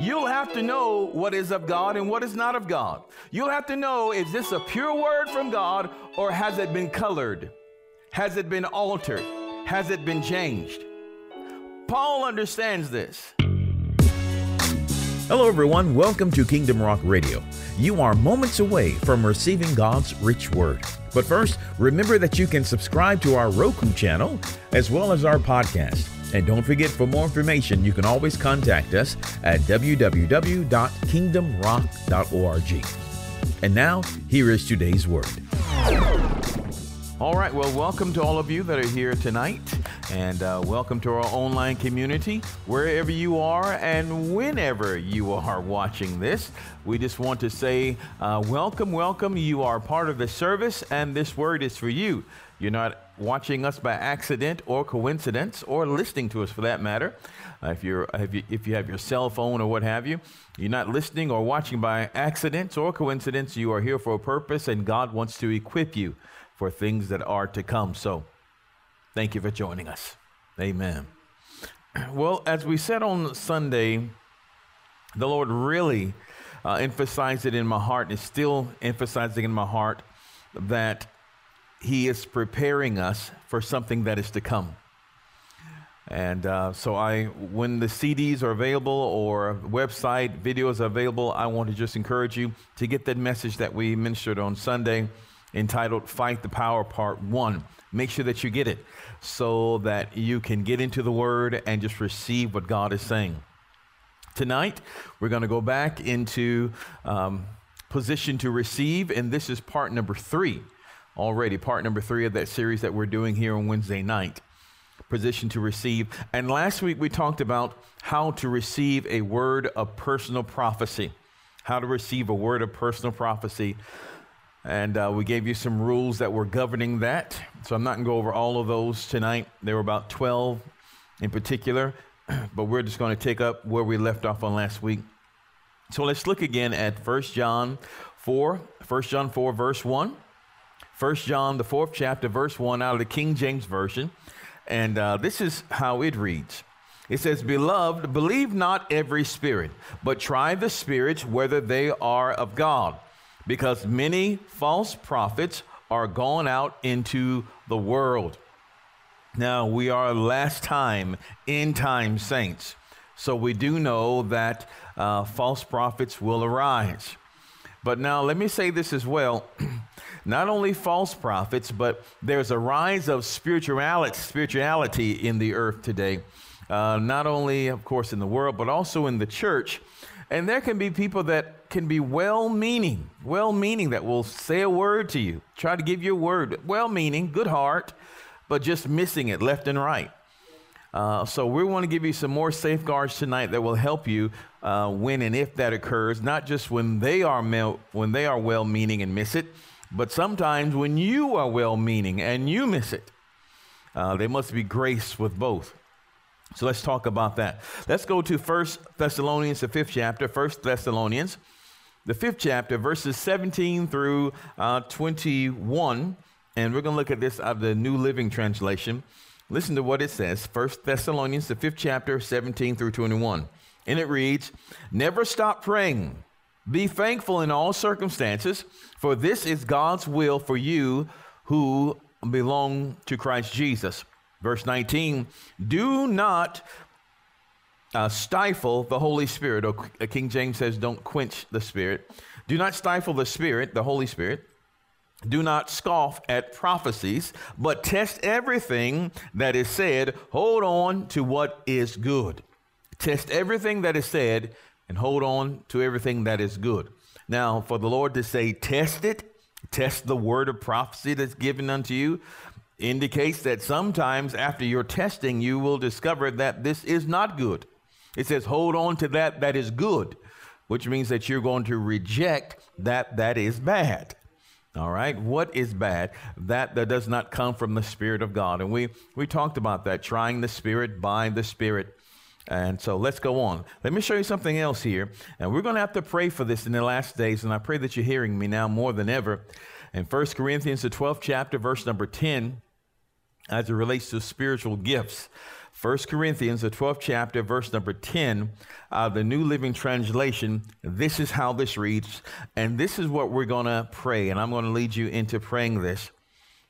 you'll have to know what is of God and what is not of God. You'll have to know is this a pure word from God or has it been colored? Has it been altered? Has it been changed? Paul understands this. Hello, everyone. Welcome to Kingdom Rock Radio. You are moments away from receiving God's rich word. But first, remember that you can subscribe to our Roku channel as well as our podcast. And don't forget, for more information, you can always contact us at www.kingdomrock.org. And now, here is today's word. All right, well, welcome to all of you that are here tonight, and uh, welcome to our online community, wherever you are and whenever you are watching this. We just want to say, uh, welcome, welcome. You are part of the service, and this word is for you. You're not watching us by accident or coincidence, or listening to us for that matter. Uh, if, you're, if you, if you have your cell phone or what have you, you're not listening or watching by accident or coincidence. You are here for a purpose, and God wants to equip you for things that are to come. So, thank you for joining us. Amen. Well, as we said on Sunday, the Lord really uh, emphasized it in my heart, and is still emphasizing in my heart that He is preparing us for something that is to come. And uh, so, I, when the CDs are available or website videos are available, I want to just encourage you to get that message that we ministered on Sunday entitled Fight the Power Part 1. Make sure that you get it so that you can get into the Word and just receive what God is saying. Tonight, we're going to go back into um, position to receive, and this is part number three already, part number three of that series that we're doing here on Wednesday night. Position to receive. And last week we talked about how to receive a word of personal prophecy. How to receive a word of personal prophecy. And uh, we gave you some rules that were governing that. So I'm not going to go over all of those tonight. There were about 12 in particular, but we're just going to take up where we left off on last week. So let's look again at 1 John 4, 1 John 4, verse 1. 1 John, the fourth chapter, verse 1, out of the King James Version. And uh, this is how it reads. It says, Beloved, believe not every spirit, but try the spirits whether they are of God because many false prophets are gone out into the world. Now, we are last time, in time saints. So we do know that uh, false prophets will arise. But now, let me say this as well. Not only false prophets, but there's a rise of spirituality, spirituality in the earth today. Uh, not only, of course, in the world, but also in the church. And there can be people that can be well meaning, well meaning that will say a word to you, try to give you a word, well meaning, good heart, but just missing it left and right. Uh, so we want to give you some more safeguards tonight that will help you uh, when and if that occurs. Not just when they are when they are well meaning and miss it, but sometimes when you are well meaning and you miss it. Uh, there must be grace with both. So let's talk about that. Let's go to First Thessalonians, the fifth chapter, First Thessalonians, the fifth chapter, verses 17 through uh, 21. And we're going to look at this out of the New Living Translation. Listen to what it says First Thessalonians, the fifth chapter, 17 through 21. And it reads Never stop praying. Be thankful in all circumstances, for this is God's will for you who belong to Christ Jesus. Verse 19, do not uh, stifle the Holy Spirit. Or uh, King James says, don't quench the Spirit. Do not stifle the Spirit, the Holy Spirit. Do not scoff at prophecies, but test everything that is said. Hold on to what is good. Test everything that is said and hold on to everything that is good. Now, for the Lord to say, test it, test the word of prophecy that's given unto you, indicates that sometimes after your testing, you will discover that this is not good. It says, hold on to that that is good, which means that you're going to reject that that is bad. All right, what is bad? That that does not come from the Spirit of God, and we we talked about that, trying the Spirit by the Spirit. And so let's go on. Let me show you something else here, and we're going to have to pray for this in the last days. And I pray that you're hearing me now more than ever. In 1 Corinthians, the 12th chapter, verse number 10, as it relates to spiritual gifts. 1 Corinthians, the 12th chapter, verse number 10, uh, the New Living Translation. This is how this reads, and this is what we're going to pray, and I'm going to lead you into praying this.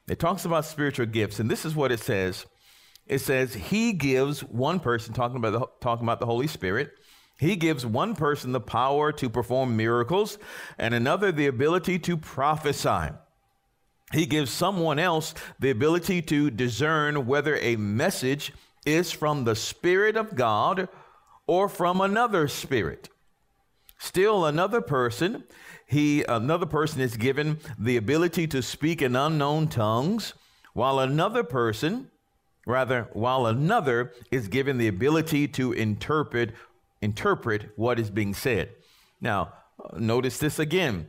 It talks about spiritual gifts, and this is what it says. It says, He gives one person, talking about the, talking about the Holy Spirit, he gives one person the power to perform miracles and another the ability to prophesy. He gives someone else the ability to discern whether a message is from the Spirit of God or from another spirit. Still another person, he another person is given the ability to speak in unknown tongues, while another person, rather, while another is given the ability to interpret interpret what is being said. Now, notice this again.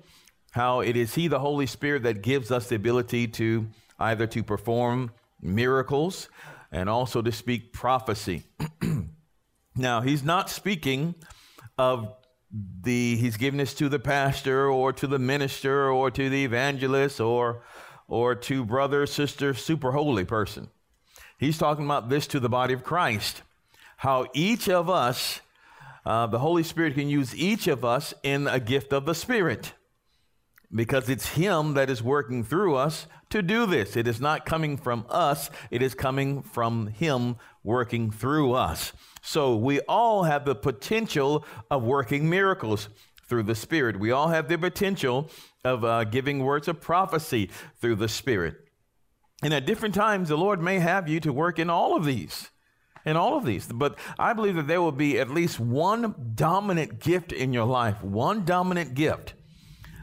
How it is he the holy spirit that gives us the ability to either to perform miracles and also to speak prophecy. Now he's not speaking of the he's given this to the pastor or to the minister or to the evangelist or or to brother sister super holy person he's talking about this to the body of christ how each of us uh, the holy spirit can use each of us in a gift of the spirit because it's Him that is working through us to do this. It is not coming from us, it is coming from Him working through us. So we all have the potential of working miracles through the Spirit. We all have the potential of uh, giving words of prophecy through the Spirit. And at different times, the Lord may have you to work in all of these. In all of these. But I believe that there will be at least one dominant gift in your life, one dominant gift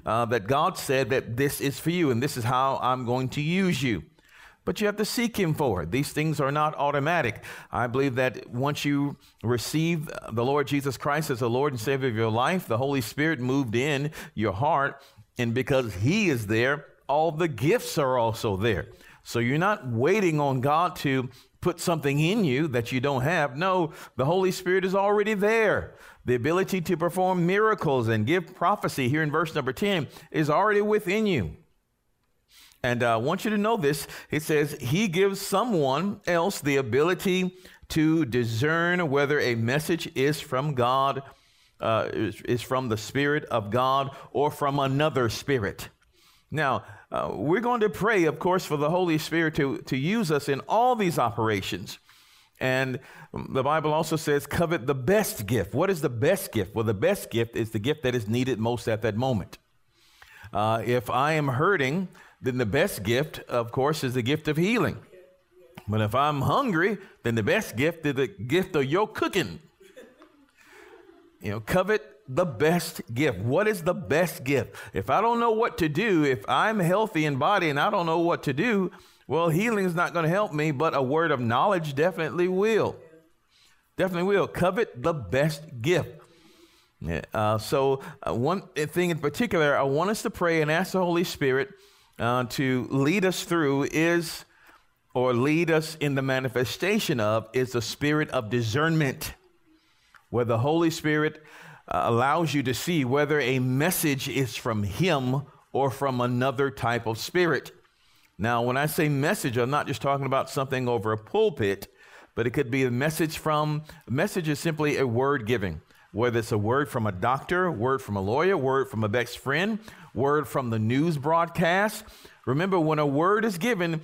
uh, that God said that this is for you and this is how I'm going to use you. But you have to seek Him for it. These things are not automatic. I believe that once you receive the Lord Jesus Christ as the Lord and Savior of your life, the Holy Spirit moved in your heart. And because He is there, all the gifts are also there. So you're not waiting on God to put something in you that you don't have. No, the Holy Spirit is already there. The ability to perform miracles and give prophecy here in verse number 10 is already within you. And uh, I want you to know this. It says, He gives someone else the ability to discern whether a message is from God, uh, is, is, from the Spirit of God, or from another spirit. Now, uh, we're going to pray, of course, for the Holy Spirit to, to use us in all these operations. And the Bible also says, covet the best gift. What is the best gift? Well, the best gift is the gift that is needed most at that moment. Uh, if I am hurting, then the best gift, of course, is the gift of healing. But if I'm hungry, then the best gift is the gift of your cooking. You know, covet the best gift. What is the best gift? If I don't know what to do, if I'm healthy in body and I don't know what to do, well, healing is not going to help me, but a word of knowledge definitely will. Definitely will. Covet the best gift. Uh, so, uh, one thing in particular, I want us to pray and ask the Holy Spirit uh, to lead us through is, or lead us in the manifestation of, is the spirit of discernment, where the Holy Spirit uh, allows you to see whether a message is from Him or from another type of spirit. Now, when I say message, I'm not just talking about something over a pulpit, but it could be a message from, a message is simply a word giving, whether it's a word from a doctor, word from a lawyer, word from a best friend, word from the news broadcast. Remember, when a word is given,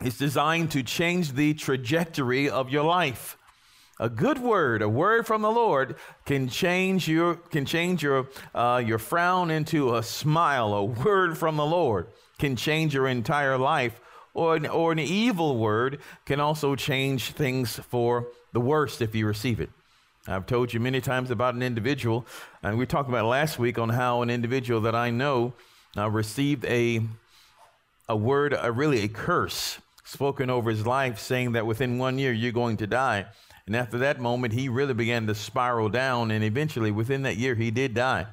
it's designed to change the trajectory of your life. A good word, a word from the Lord, can change your can change your uh, your frown into a smile. A word from the Lord can change your entire life, or an, or an evil word can also change things for the worst if you receive it. I've told you many times about an individual, and we talked about last week on how an individual that I know uh, received a a word, a, really a curse spoken over his life, saying that within one year you're going to die. And after that moment, he really began to spiral down, and eventually, within that year, he did die.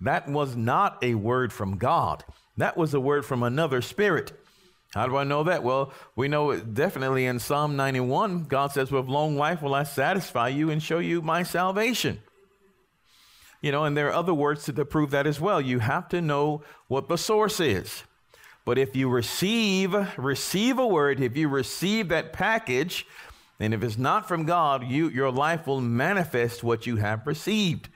That was not a word from God. That was a word from another spirit. How do I know that? Well, we know it definitely in Psalm 91, God says, With long life will I satisfy you and show you my salvation. You know, and there are other words to, to prove that as well. You have to know what the source is. But if you receive, receive a word, if you receive that package, And if it's not from God, you, your life will manifest what you have received.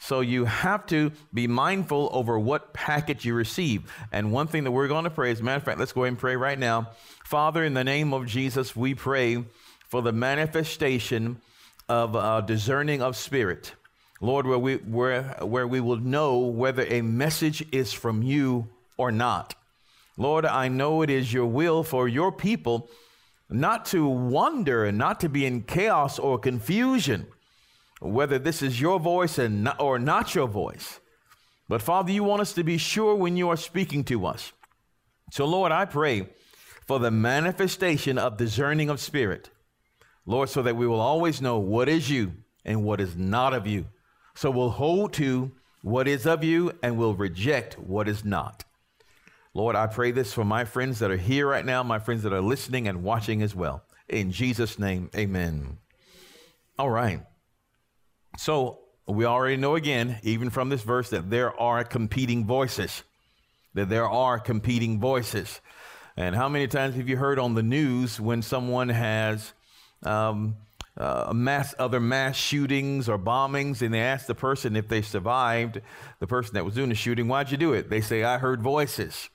So you have to be mindful over what packet you receive. And one thing that we're going to pray, as a matter of fact, let's go ahead and pray right now. Father, in the name of Jesus, we pray for the manifestation of uh, discerning of spirit. Lord, where we, where, where we will know whether a message is from you or not. Lord, I know it is your will for your people not to wonder and not to be in chaos or confusion whether this is your voice and not, or not your voice. But Father, you want us to be sure when you are speaking to us. So, Lord, I pray for the manifestation of discerning of spirit. Lord, so that we will always know what is you and what is not of you. So we'll hold to what is of you and we'll reject what is not. Lord, I pray this for my friends that are here right now, my friends that are listening and watching as well. In Jesus' name, amen. All right. So we already know again, even from this verse, that there are competing voices. That there are competing voices. And how many times have you heard on the news when someone has um, uh, mass other mass shootings or bombings, and they ask the person if they survived, the person that was doing the shooting, why'd you do it? They say, I heard voices.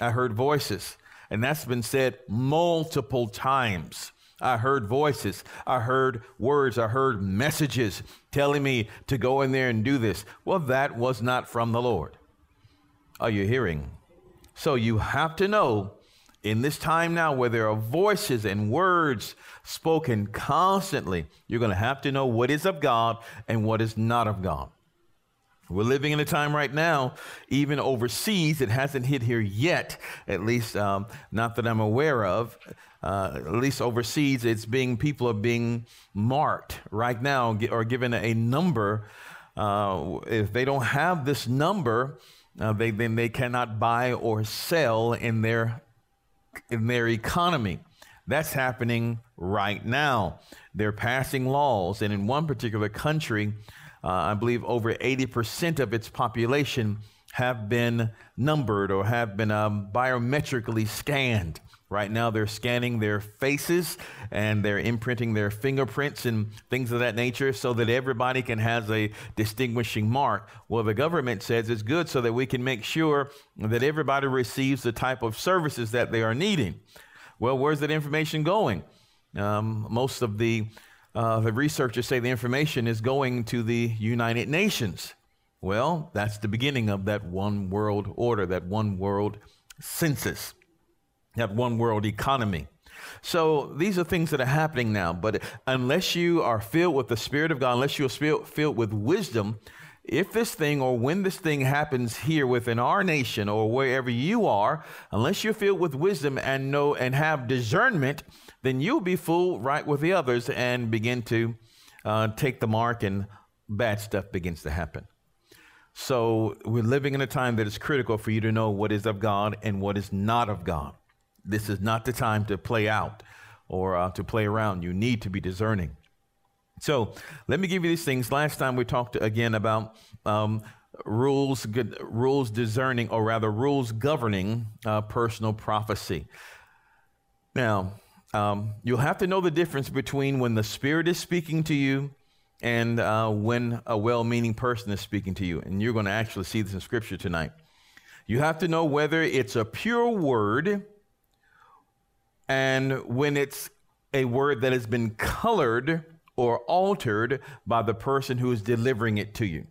I heard voices. And that's been said multiple times. I heard voices. I heard words. I heard messages telling me to go in there and do this. Well, that was not from the Lord. Are you hearing? So you have to know in this time now where there are voices and words spoken constantly, you're going to have to know what is of God and what is not of God. We're living in a time right now, even overseas, it hasn't hit here yet, at least um, not that I'm aware of. Uh, at least overseas, it's being, people are being marked right now or given a number. Uh, if they don't have this number, uh, they, then they cannot buy or sell in their, in their economy. That's happening right now. They're passing laws, and in one particular country, uh, I believe over 80% of its population have been numbered or have been um, biometrically scanned. Right now, they're scanning their faces and they're imprinting their fingerprints and things of that nature so that everybody can have a distinguishing mark. Well, the government says it's good so that we can make sure that everybody receives the type of services that they are needing. Well, where's that information going? Um, most of the uh, the researchers say the information is going to the United Nations. Well, that's the beginning of that one world order, that one world census, that one world economy. So these are things that are happening now. But unless you are filled with the Spirit of God, unless you're filled with wisdom, if this thing or when this thing happens here within our nation or wherever you are, unless you're filled with wisdom and know and have discernment, then you'll be fooled right with the others and begin to uh, take the mark and bad stuff begins to happen. So we're living in a time that is critical for you to know what is of God and what is not of God. This is not the time to play out or uh, to play around. You need to be discerning. So let me give you these things. Last time we talked again about um, rules, good, rules discerning, or rather rules governing uh, personal prophecy. Now, um, you'll have to know the difference between when the Spirit is speaking to you and uh, when a well meaning person is speaking to you. And you're going to actually see this in Scripture tonight. You have to know whether it's a pure word and when it's a word that has been colored or altered by the person who is delivering it to you.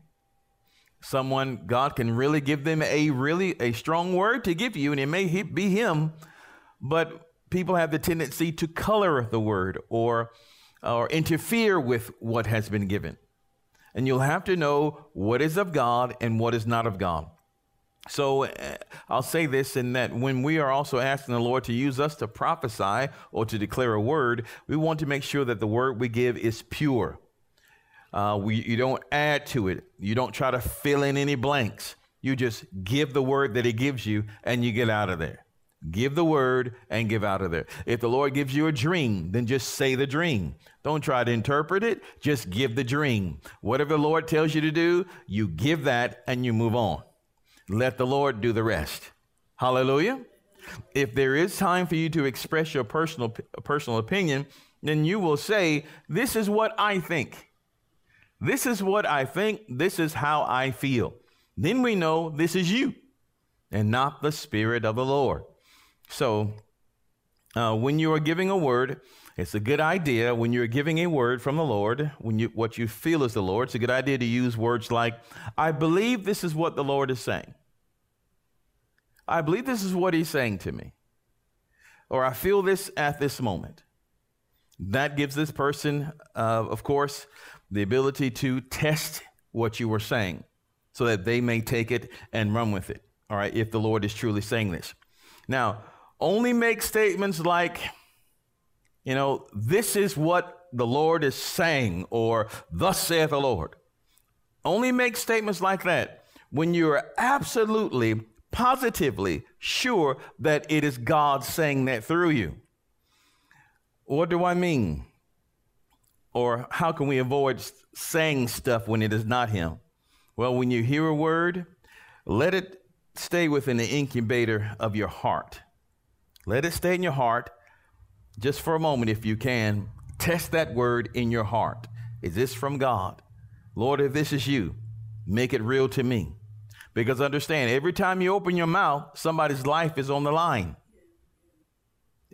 Someone, God can really give them a really a strong word to give you, and it may be him, but people have the tendency to color the word or or interfere with what has been given. And you'll have to know what is of God and what is not of God. So uh, I'll say this in that when we are also asking the Lord to use us to prophesy or to declare a word, we want to make sure that the word we give is pure. Uh, we, you don't add to it, you don't try to fill in any blanks. You just give the word that He gives you and you get out of there. Give the word and give out of there. If the Lord gives you a dream, then just say the dream. Don't try to interpret it, just give the dream. Whatever the Lord tells you to do, you give that and you move on. Let the Lord do the rest. Hallelujah. If there is time for you to express your personal personal opinion, then you will say, This is what I think. This is what I think. This is how I feel. Then we know this is you and not the Spirit of the Lord. So, uh, when you are giving a word, it's a good idea when you're giving a word from the Lord, when you what you feel is the Lord, it's a good idea to use words like, I believe this is what the Lord is saying. I believe this is what he's saying to me. Or I feel this at this moment. That gives this person, uh, of course, the ability to test what you were saying so that they may take it and run with it. All right, if the Lord is truly saying this. Now, only make statements like, you know, this is what the Lord is saying, or thus saith the Lord. Only make statements like that when you're absolutely, positively sure that it is God saying that through you. What do I mean? Or how can we avoid saying stuff when it is not Him? Well, when you hear a word, let it stay within the incubator of your heart. Let it stay in your heart just for a moment if you can. Test that word in your heart. Is this from God? Lord, if this is you, make it real to me. Because understand, every time you open your mouth, somebody's life is on the line.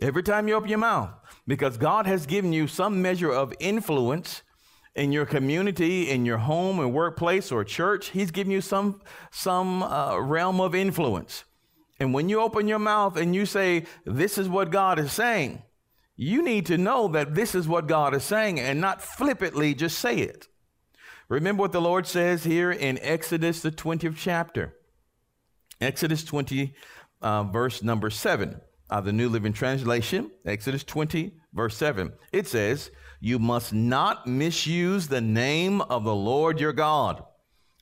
Every time you open your mouth, because God has given you some measure of influence in your community, in your home and workplace or church, He's given you some, some uh, realm of influence. And when you open your mouth and you say, This is what God is saying, you need to know that this is what God is saying and not flippantly just say it. Remember what the Lord says here in Exodus, the 20th chapter. Exodus 20, uh, verse number 7 of the New Living Translation, Exodus 20, verse 7. It says, You must not misuse the name of the Lord your God.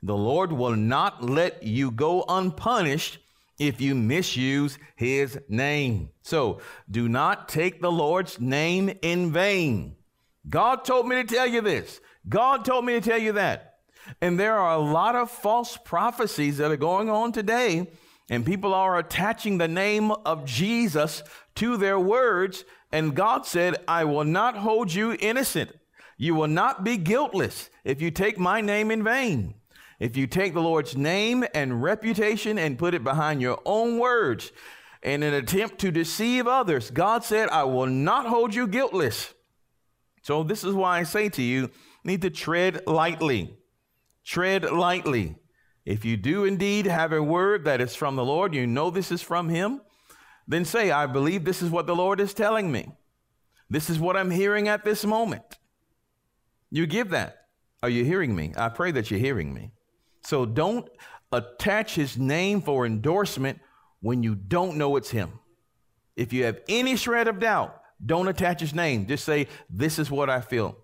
The Lord will not let you go unpunished if you misuse his name. So do not take the Lord's name in vain. God told me to tell you this. God told me to tell you that. And there are a lot of false prophecies that are going on today and people are attaching the name of Jesus to their words. And God said, I will not hold you innocent. You will not be guiltless if you take my name in vain. If you take the Lord's name and reputation and put it behind your own words in an attempt to deceive others, God said, I will not hold you guiltless. So this is why I say to you, need to tread lightly. Tread lightly. If you do indeed have a word that is from the Lord, you know this is from Him, then say, I believe this is what the Lord is telling me. This is what I'm hearing at this moment. You give that. Are you hearing me? I pray that you're hearing me. So don't attach His name for endorsement when you don't know it's Him. If you have any shred of doubt, don't attach His name. Just say, This is what I feel.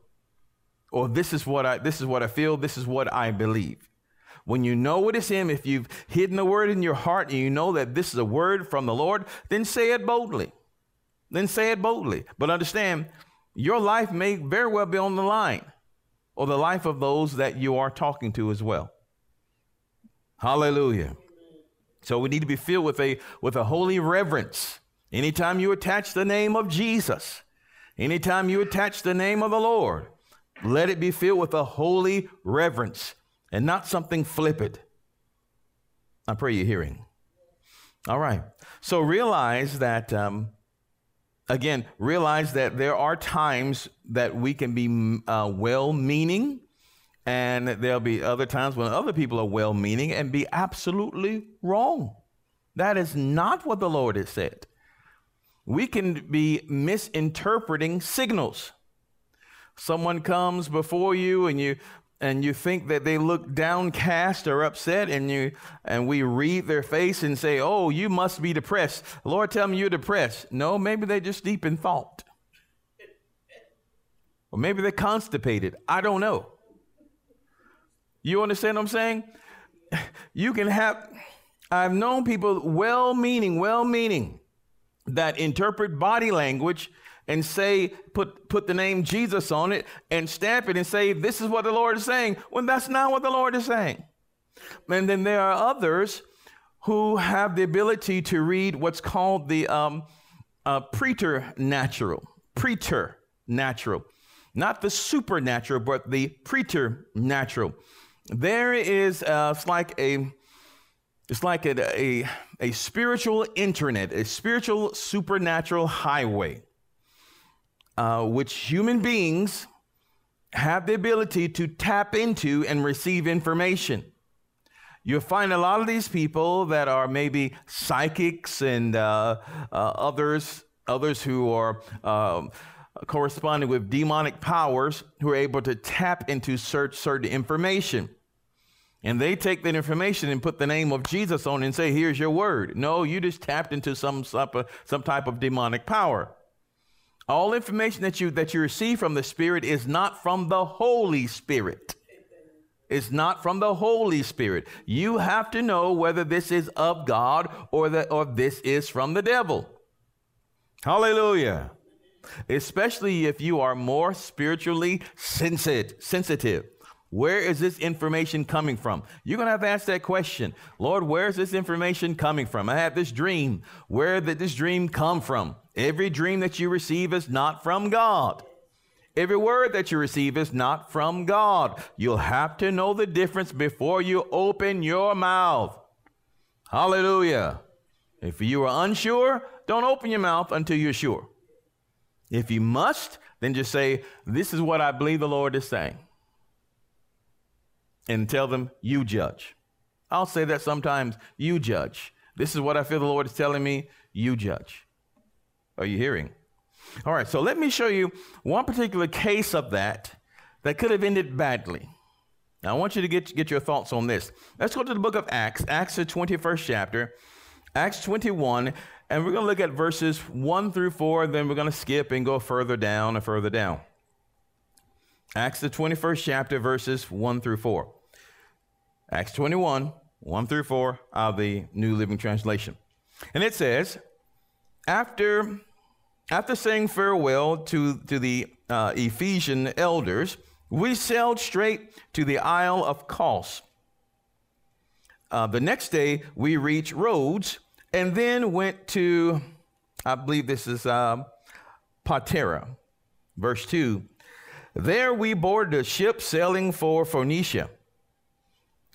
Or this is what I this is what I feel, this is what I believe. When you know it is Him, if you've hidden the word in your heart and you know that this is a word from the Lord, then say it boldly. Then say it boldly. But understand, your life may very well be on the line, or the life of those that you are talking to as well. Hallelujah. So we need to be filled with a with a holy reverence. Anytime you attach the name of Jesus, anytime you attach the name of the Lord, let it be filled with a holy reverence and not something flippant. I pray you're hearing. All right. So realize that, um, again, realize that there are times that we can be uh, well meaning, and there'll be other times when other people are well meaning and be absolutely wrong. That is not what the Lord has said. We can be misinterpreting signals. Someone comes before you and you and you think that they look downcast or upset and you and we read their face and say oh you must be depressed lord tell me you're depressed no maybe they're just deep in thought or maybe they're constipated i don't know you understand what i'm saying you can have i've known people well meaning well meaning that interpret body language and say, put, put the name Jesus on it and stamp it and say, this is what the Lord is saying, when that's not what the Lord is saying. And then there are others who have the ability to read what's called the um, uh, preternatural, preter natural. Not the supernatural, but the preternatural. There is, uh, it's like a, it's like a, a, a spiritual internet, a spiritual supernatural highway, uh, which human beings have the ability to tap into and receive information. You'll find a lot of these people that are maybe psychics and uh, uh, others, others who are um, corresponding with demonic powers who are able to tap into search certain information. And they take that information and put the name of Jesus on it and say, Here's your word. No, you just tapped into some, uh, some type of demonic power. All information that you that you receive from the Spirit is not from the Holy Spirit. It's not from the Holy Spirit. You have to know whether this is of God or that or this is from the devil. Hallelujah. Especially if you are more spiritually sensitive. Where is this information coming from? You're going to have to ask that question. Lord, where is this information coming from? I had this dream. Where did this dream come from? Every dream that you receive is not from God. Every word that you receive is not from God. You'll have to know the difference before you open your mouth. Hallelujah. If you are unsure, don't open your mouth until you're sure. If you must, then just say, This is what I believe the Lord is saying. And tell them, You judge. I'll say that sometimes, You judge. This is what I feel the Lord is telling me, You judge. Are you hearing? All right, so let me show you one particular case of that that could have ended badly. Now, I want you to get, get your thoughts on this. Let's go to the book of Acts, Acts, the 21st chapter, Acts 21, and we're going to look at verses 1 through 4, then we're going to skip and go further down and further down. Acts, the 21st chapter, verses 1 through 4. Acts 21, 1 through 4 of the New Living Translation. And it says, after, after saying farewell to, to the uh, Ephesian elders, we sailed straight to the Isle of Kos. Uh, the next day, we reached Rhodes and then went to, I believe this is uh, Patara. Verse 2 There we boarded a ship sailing for Phoenicia.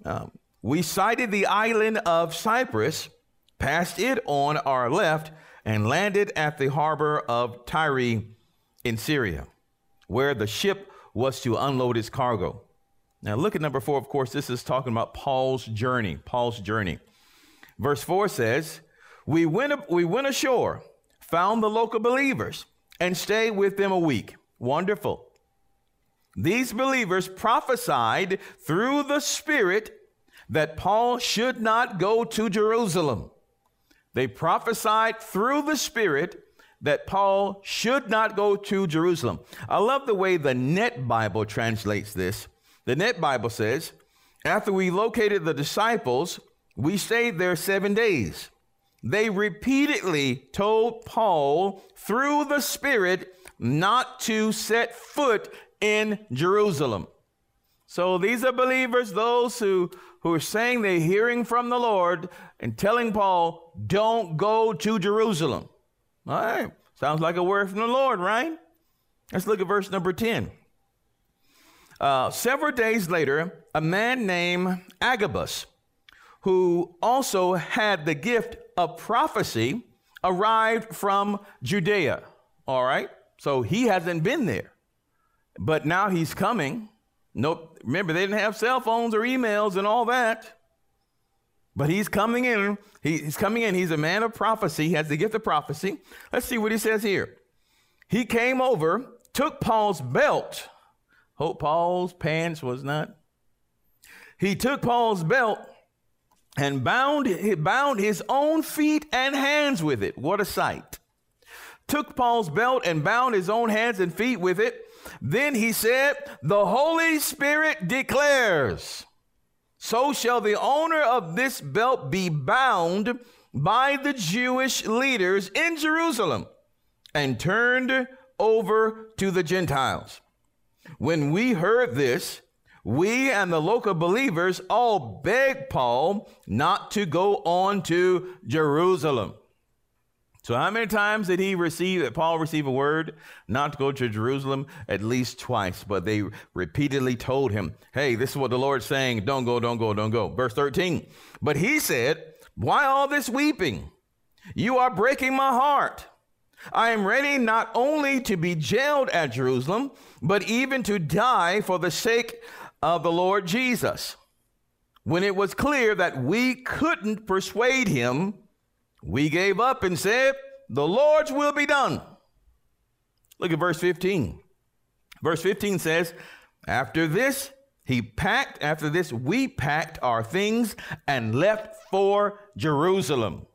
Um, we sighted the island of Cyprus, passed it on our left, and landed at the harbor of Tyre in Syria, where the ship was to unload its cargo. Now, look at number four. Of course, this is talking about Paul's journey. Paul's journey. Verse 4 says, we went, we went ashore, found the local believers, and stayed with them a week. Wonderful. These believers prophesied through the Spirit that Paul should not go to Jerusalem. They prophesied through the Spirit that Paul should not go to Jerusalem. I love the way the Net Bible translates this. The Net Bible says, After we located the disciples, we stayed there seven days. They repeatedly told Paul through the Spirit not to set foot in Jerusalem. So these are believers, those who, who are saying they're hearing from the Lord and telling Paul, don't go to Jerusalem. All right. Sounds like a word from the Lord, right? Let's look at verse number 10. Uh, several days later, a man named Agabus, who also had the gift of prophecy, arrived from Judea. All right. So he hasn't been there, but now he's coming. Nope. Remember, they didn't have cell phones or emails and all that. But he's coming in. he's coming in. He's a man of prophecy. He has the gift of prophecy. Let's see what he says here. He came over, took Paul's belt. Hope Paul's pants was not. He took Paul's belt and bound, bound his own feet and hands with it. What a sight. Took Paul's belt and bound his own hands and feet with it. Then he said, The Holy Spirit declares, So shall the owner of this belt be bound by the Jewish leaders in Jerusalem and turned over to the Gentiles. When we heard this, we and the local believers all begged Paul not to go on to Jerusalem. So how many times did he receive did Paul receive a word not to go to Jerusalem? At least twice, but they repeatedly told him, "Hey, this is what the Lord's saying, don't go, don't go, don't go." Verse 13. But he said, "Why all this weeping? You are breaking my heart. I am ready not only to be jailed at Jerusalem, but even to die for the sake of the Lord Jesus." When it was clear that we couldn't persuade him, we gave up and said, The Lord's will be done. Look at verse 15. Verse 15 says, After this, he packed, after this, we packed our things and left for Jerusalem.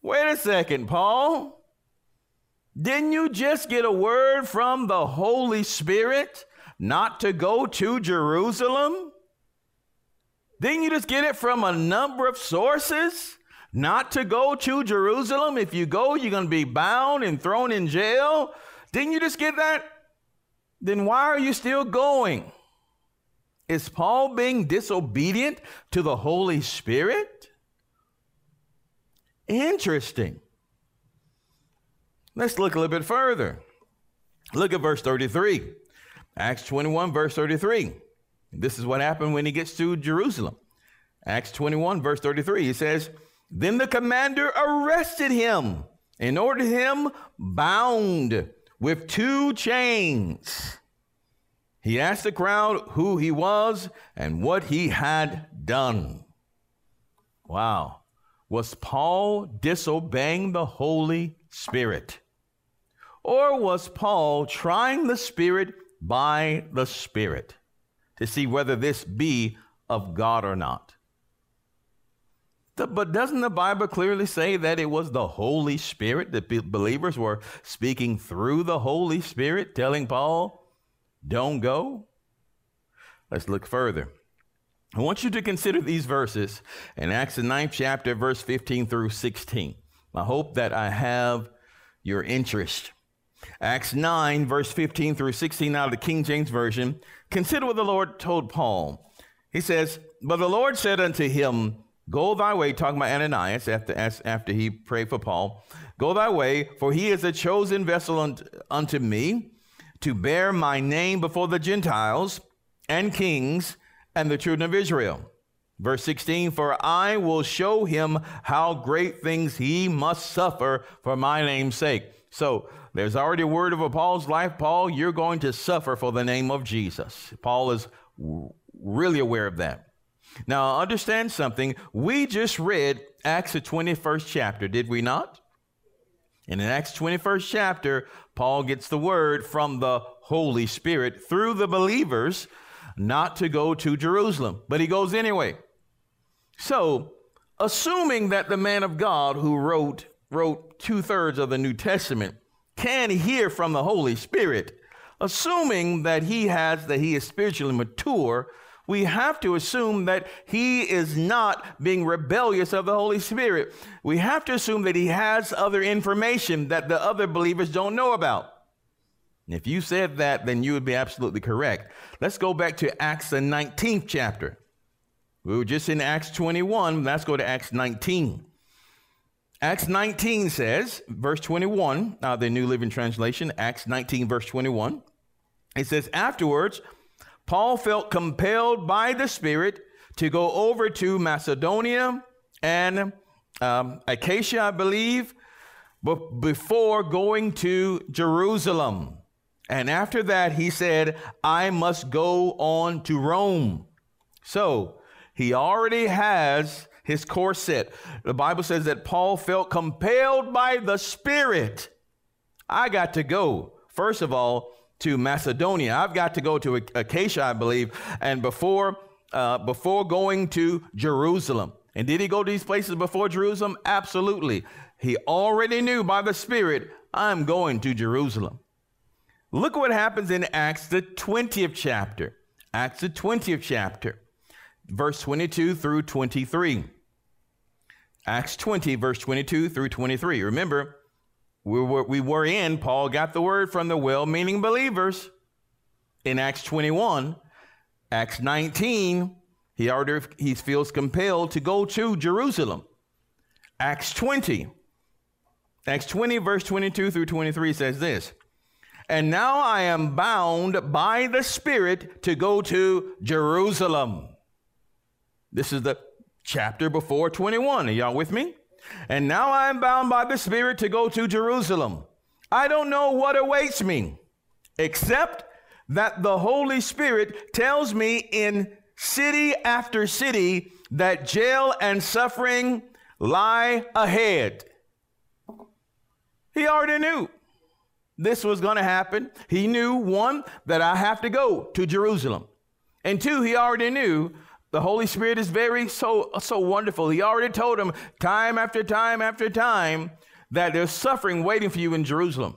Wait a second, Paul. Didn't you just get a word from the Holy Spirit not to go to Jerusalem? Didn't you just get it from a number of sources? Not to go to Jerusalem. If you go, you're going to be bound and thrown in jail. Didn't you just get that? Then why are you still going? Is Paul being disobedient to the Holy Spirit? Interesting. Let's look a little bit further. Look at verse 33. Acts 21, verse 33. This is what happened when he gets to Jerusalem. Acts 21, verse 33. He says, then the commander arrested him and ordered him bound with two chains. He asked the crowd who he was and what he had done. Wow. Was Paul disobeying the Holy Spirit? Or was Paul trying the Spirit by the Spirit to see whether this be of God or not? But doesn't the Bible clearly say that it was the Holy Spirit that believers were speaking through the Holy Spirit, telling Paul, don't go? Let's look further. I want you to consider these verses in Acts the 9th chapter, verse 15 through 16. I hope that I have your interest. Acts 9, verse 15 through 16 out of the King James Version. Consider what the Lord told Paul. He says, But the Lord said unto him, Go thy way, talking about Ananias after, after he prayed for Paul. Go thy way, for he is a chosen vessel unto me to bear my name before the Gentiles and kings and the children of Israel. Verse 16, for I will show him how great things he must suffer for my name's sake. So there's already a word of a Paul's life. Paul, you're going to suffer for the name of Jesus. Paul is really aware of that. Now, understand something. We just read Acts, the 21st chapter, did we not? And in Acts 21st chapter, Paul gets the word from the Holy Spirit through the believers not to go to Jerusalem, but he goes anyway. So, assuming that the man of God who wrote wrote two thirds of the New Testament can hear from the Holy Spirit, assuming that he has that he is spiritually mature, we have to assume that he is not being rebellious of the Holy Spirit. We have to assume that he has other information that the other believers don't know about. if you said that, then you would be absolutely correct. Let's go back to Acts, the 19th chapter. We were just in Acts 21. Let's go to Acts 19. Acts 19 says, verse 21, uh, the New Living Translation, Acts 19, verse 21. It says, Afterwards, Paul felt compelled by the Spirit to go over to Macedonia and um, Achaia, I believe, but before going to Jerusalem. And after that, he said, I must go on to Rome. So he already has his course set. The Bible says that Paul felt compelled by the Spirit. I got to go. First of all, to Macedonia. I've got to go to Achaia, I believe, and before uh, before going to Jerusalem. And did he go to these places before Jerusalem? Absolutely. He already knew by the Spirit, I'm going to Jerusalem. Look what happens in Acts, the 20th chapter. Acts, the 20th chapter, verse 22 through 23. Acts 20, verse 22 through 23. Remember, we were, we were in, Paul got the word from the well meaning believers in Acts 21. Acts 19, he, already, he feels compelled to go to Jerusalem. Acts 20, Acts 20, verse 22 through 23 says this And now I am bound by the Spirit to go to Jerusalem. This is the chapter before 21. Are y'all with me? And now I am bound by the Spirit to go to Jerusalem. I don't know what awaits me, except that the Holy Spirit tells me in city after city that jail and suffering lie ahead. He already knew this was going to happen. He knew, one, that I have to go to Jerusalem. And two, he already knew the Holy Spirit is very so so wonderful. He already told him time after time after time that there's suffering waiting for you in Jerusalem.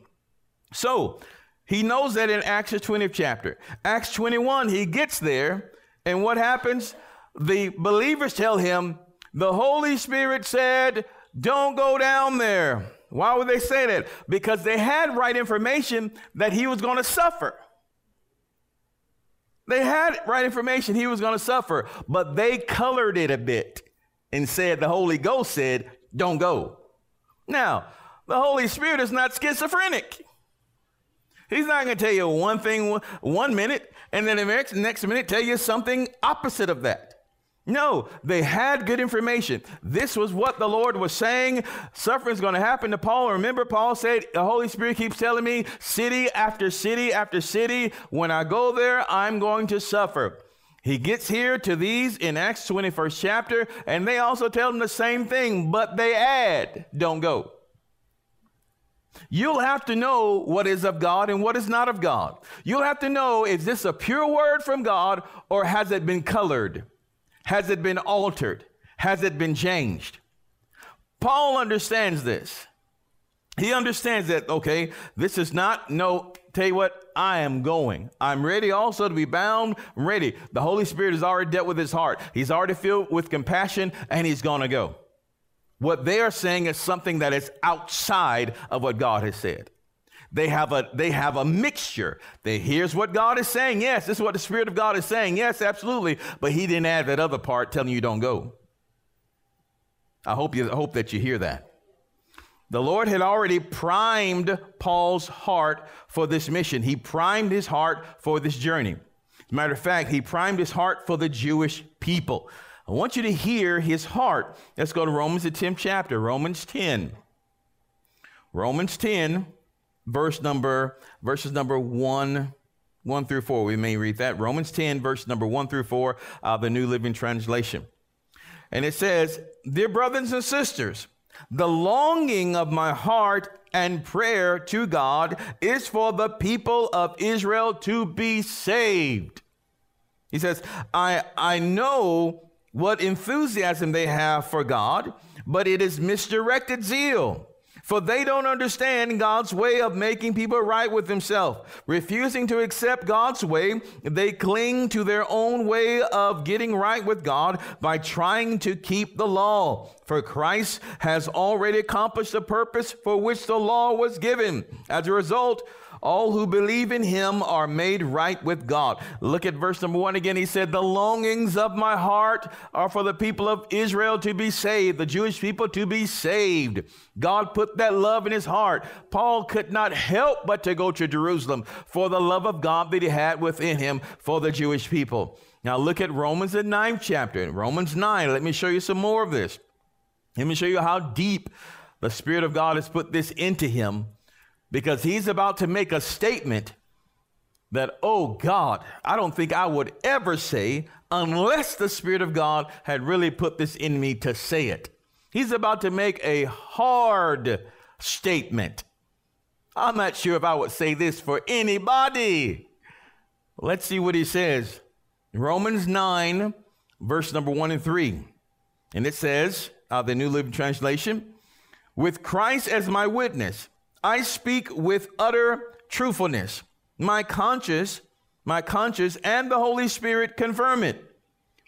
So he knows that in Acts 20th chapter. Acts 21, he gets there, and what happens? The believers tell him, the Holy Spirit said, Don't go down there. Why would they say that? Because they had right information that he was going to suffer. They had right information he was going to suffer, but they colored it a bit and said, the Holy Ghost said, don't go. Now, the Holy Spirit is not schizophrenic. He's not going to tell you one thing one minute and then the next, next minute tell you something opposite of that. No, they had good information. This was what the Lord was saying. Suffering is going to happen to Paul. Remember, Paul said, The Holy Spirit keeps telling me, city after city after city, when I go there, I'm going to suffer. He gets here to these in Acts 21st chapter, and they also tell him the same thing, but they add, Don't go. You'll have to know what is of God and what is not of God. You'll have to know is this a pure word from God or has it been colored? Has it been altered? Has it been changed? Paul understands this. He understands that, okay, this is not, no, tell you what, I am going. I'm ready also to be bound, I'm ready. The Holy Spirit has already dealt with his heart. He's already filled with compassion and he's going to go. What they are saying is something that is outside of what God has said. They have a they have a mixture. They here's what God is saying. Yes, this is what the Spirit of God is saying. Yes, absolutely. But He didn't add that other part telling you don't go. I hope you I hope that you hear that. The Lord had already primed Paul's heart for this mission. He primed his heart for this journey. As a matter of fact, he primed his heart for the Jewish people. I want you to hear his heart. Let's go to Romans, the 10th chapter, Romans 10. Romans 10, verse number verses number 1 1 through 4 we may read that. Romans 10 verse number 1 through 4 uh, the new living translation. And it says dear brothers and sisters the longing of my heart and prayer to god is for the people of israel to be saved. He says i i know what enthusiasm they have for god but it is misdirected zeal for they don't understand God's way of making people right with Himself. Refusing to accept God's way, they cling to their own way of getting right with God by trying to keep the law. For Christ has already accomplished the purpose for which the law was given. As a result, all who believe in him are made right with God. Look at verse number one again. He said, The longings of my heart are for the people of Israel to be saved, the Jewish people to be saved. God put that love in his heart. Paul could not help but to go to Jerusalem for the love of God that he had within him for the Jewish people. Now look at Romans, the ninth chapter. Romans 9. Let me show you some more of this. Let me show you how deep the Spirit of God has put this into him because he's about to make a statement that, oh God, I don't think I would ever say unless the Spirit of God had really put this in me to say it. He's about to make a hard statement. I'm not sure if I would say this for anybody. Let's see what he says. Romans 9, verse number 1 and 3. And it says, uh, the New Living Translation, with Christ as my witness, I speak with utter truthfulness. My conscience, my conscience and the Holy Spirit confirm it.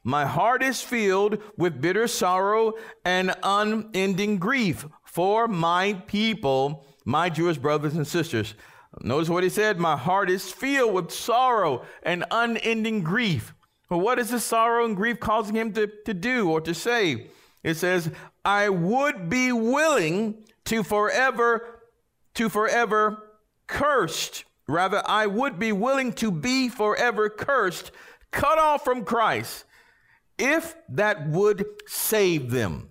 My heart is filled with bitter sorrow and unending grief for my people, my Jewish brothers and sisters. Notice what he said My heart is filled with sorrow and unending grief. Well, what is the sorrow and grief causing him to, to do or to say? It says, I would be willing to forever, to forever cursed. Rather, I would be willing to be forever cursed, cut off from Christ, if that would save them.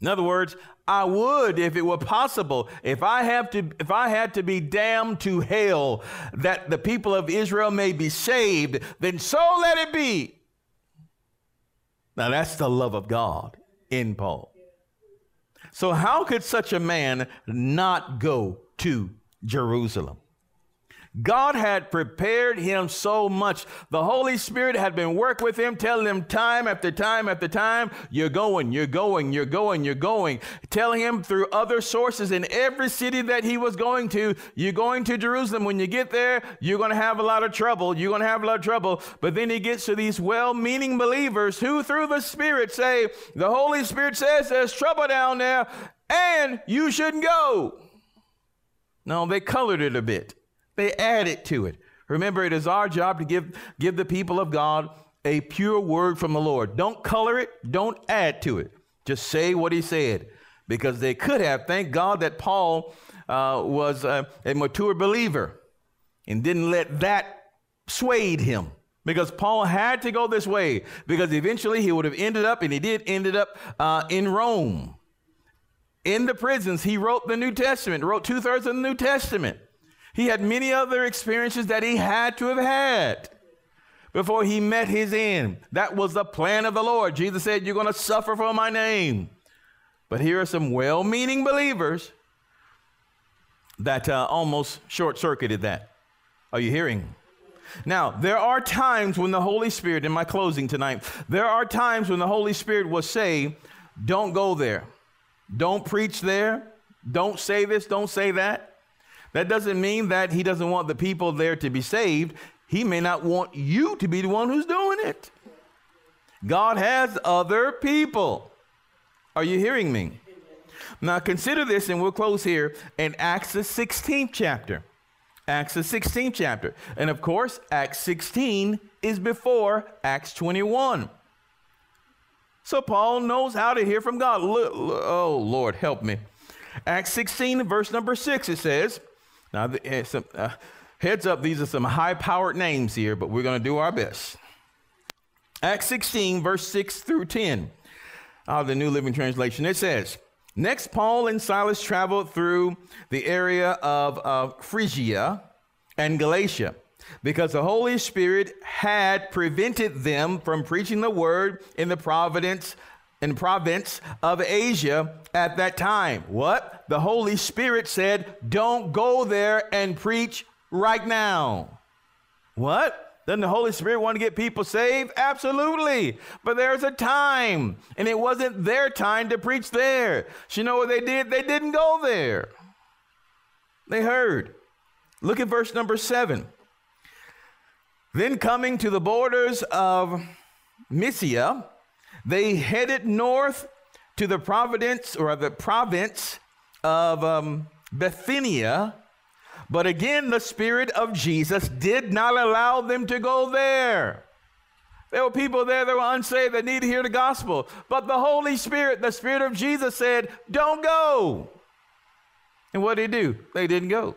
In other words, I would, if it were possible, if I have to, if I had to be damned to hell, that the people of Israel may be saved, then so let it be. Now that's the love of God in Paul. So how could such a man not go to Jerusalem? God had prepared him so much. The Holy Spirit had been work with him, telling him time after time after time, you're going, you're going, you're going, you're going. Telling him through other sources in every city that he was going to, you're going to Jerusalem. When you get there, you're going to have a lot of trouble. You're going to have a lot of trouble. But then he gets to these well-meaning believers who through the Spirit say, the Holy Spirit says there's trouble down there and you shouldn't go. No, they colored it a bit. They added to it. Remember, it is our job to give, give the people of God a pure word from the Lord. Don't color it, don't add to it. Just say what he said. Because they could have, thank God that Paul uh, was a, a mature believer and didn't let that swayed him because Paul had to go this way because eventually he would have ended up, and he did ended up uh, in Rome. In the prisons, he wrote the New Testament, wrote two thirds of the New Testament. He had many other experiences that he had to have had before he met his end. That was the plan of the Lord. Jesus said, You're going to suffer for my name. But here are some well meaning believers that uh, almost short circuited that. Are you hearing? Now, there are times when the Holy Spirit, in my closing tonight, there are times when the Holy Spirit will say, Don't go there. Don't preach there. Don't say this. Don't say that. That doesn't mean that he doesn't want the people there to be saved. He may not want you to be the one who's doing it. God has other people. Are you hearing me? Now consider this, and we'll close here in Acts the 16th chapter. Acts the 16th chapter. And of course, Acts 16 is before Acts 21. So Paul knows how to hear from God. Oh, Lord, help me. Acts 16, verse number 6, it says, now, eh, some, uh, heads up, these are some high powered names here, but we're going to do our best. Acts 16, verse 6 through 10, out of the New Living Translation, it says, Next, Paul and Silas traveled through the area of uh, Phrygia and Galatia because the Holy Spirit had prevented them from preaching the word in the providence in province of Asia at that time. What? The Holy Spirit said, don't go there and preach right now. What? Doesn't the Holy Spirit want to get people saved? Absolutely. But there's a time, and it wasn't their time to preach there. So you know what they did? They didn't go there. They heard. Look at verse number seven. Then coming to the borders of Mysia, they headed north to the province or the province of um, Bithynia. But again, the Spirit of Jesus did not allow them to go there. There were people there that were unsaved that needed to hear the gospel. But the Holy Spirit, the Spirit of Jesus said, Don't go. And what did they do? They didn't go.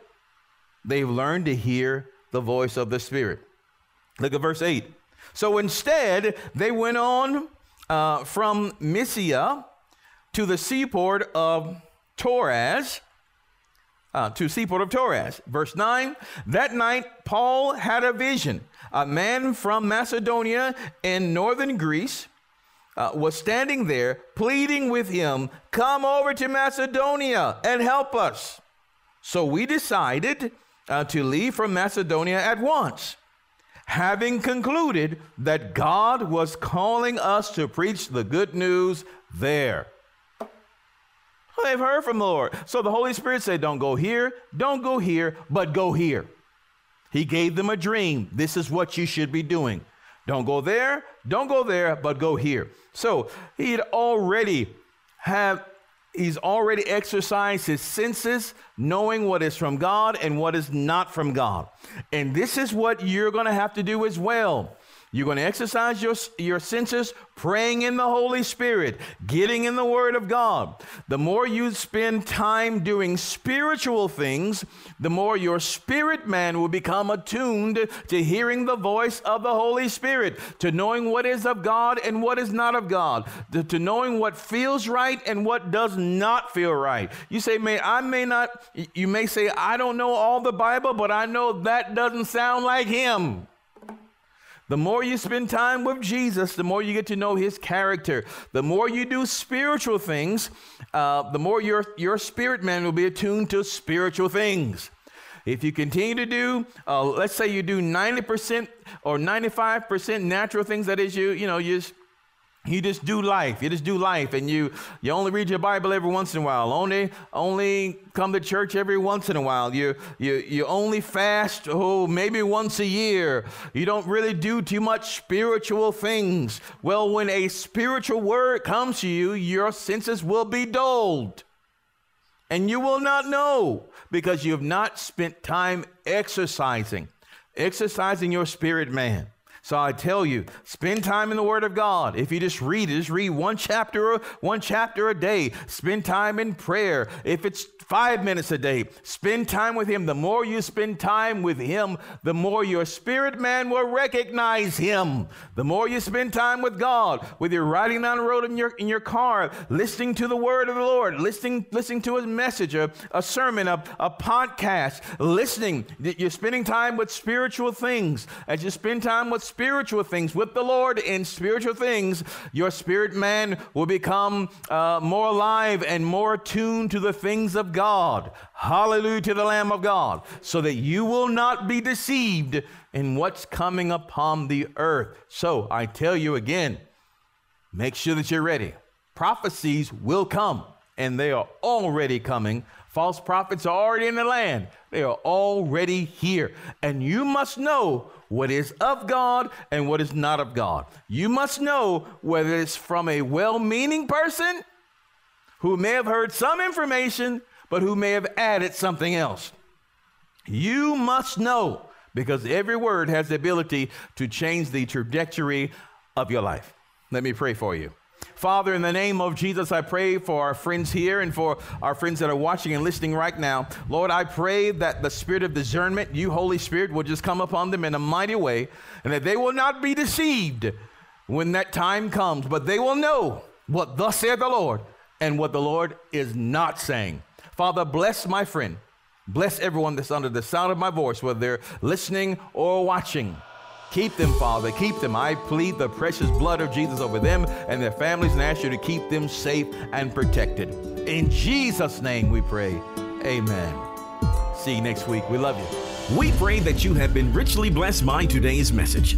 They've learned to hear the voice of the Spirit. Look at verse 8. So instead, they went on uh, from Mysia to the seaport of Troas, uh, to seaport of Troas. Verse 9, that night Paul had a vision. A man from Macedonia in northern Greece uh, was standing there pleading with him, Come over to Macedonia and help us. So we decided uh, to leave from Macedonia at once having concluded that God was calling us to preach the good news there. They've heard from the Lord. So the Holy Spirit said, Don't go here, don't go here, but go here. He gave them a dream. This is what you should be doing. Don't go there, don't go there, but go here. So he had already have he's already exercised his senses, knowing what is from God and what is not from God. And this is what you're going to have to do as well. You're going to exercise your, your senses praying in the Holy Spirit, getting in the Word of God. The more you spend time doing spiritual things, the more your spirit man will become attuned to hearing the voice of the Holy Spirit, to knowing what is of God and what is not of God, to, to knowing what feels right and what does not feel right. You say, may I may not, you may say, I don't know all the Bible, but I know that doesn't sound like him. The more you spend time with Jesus, the more you get to know his character. The more you do spiritual things, uh, the more your, your spirit man will be attuned to spiritual things. If you continue to do, uh, let's say you do 90% or 95% natural things, that is, you, you know, you just you just do life. You just do life, and you you only read your Bible every once in a while. Only only come to church every once in a while. You you you only fast oh maybe once a year. You don't really do too much spiritual things. Well, when a spiritual word comes to you, your senses will be dulled, and you will not know because you have not spent time exercising, exercising your spirit man. So I tell you, spend time in the Word of God. If you just read it, just read one chapter, one chapter a day. Spend time in prayer. If it's five minutes a day, spend time with Him. The more you spend time with Him, the more your spirit man will recognize Him. The more you spend time with God, whether you're riding down the road in your in your car, listening to the Word of the Lord, listening listening to a message, a, a sermon, a, a podcast, listening. You're spending time with spiritual things. As you spend time with spiritual things with the Lord in spiritual things, your spirit man will become uh, more alive and more attuned to the things of God. Hallelujah to the Lamb of God. So that you will not be deceived in what's coming upon the earth. So I tell you again, make sure that you're ready. Prophecies will come, and they are already coming. False prophets are already in the land. They are already here. And you must know what is of God and what is not of God. You must know whether it's from a well meaning person who may have heard some information, but who may have added something else. You must know because every word has the ability to change the trajectory of your life. Let me pray for you. Father, in the name of Jesus, I pray for our friends here and for our friends that are watching and listening right now. Lord, I pray that the spirit of discernment, you, Holy Spirit, will just come upon them in a mighty way and that they will not be deceived when that time comes, but they will know what thus saith the Lord and what the Lord is not saying. Father, bless my friend. Bless everyone that's under the sound of my voice, whether they're listening or watching. Keep them, Father. Keep them. I plead the precious blood of Jesus over them and their families and ask you to keep them safe and protected. In Jesus' name we pray. Amen. See you next week. We love you. We pray that you have been richly blessed by today's message.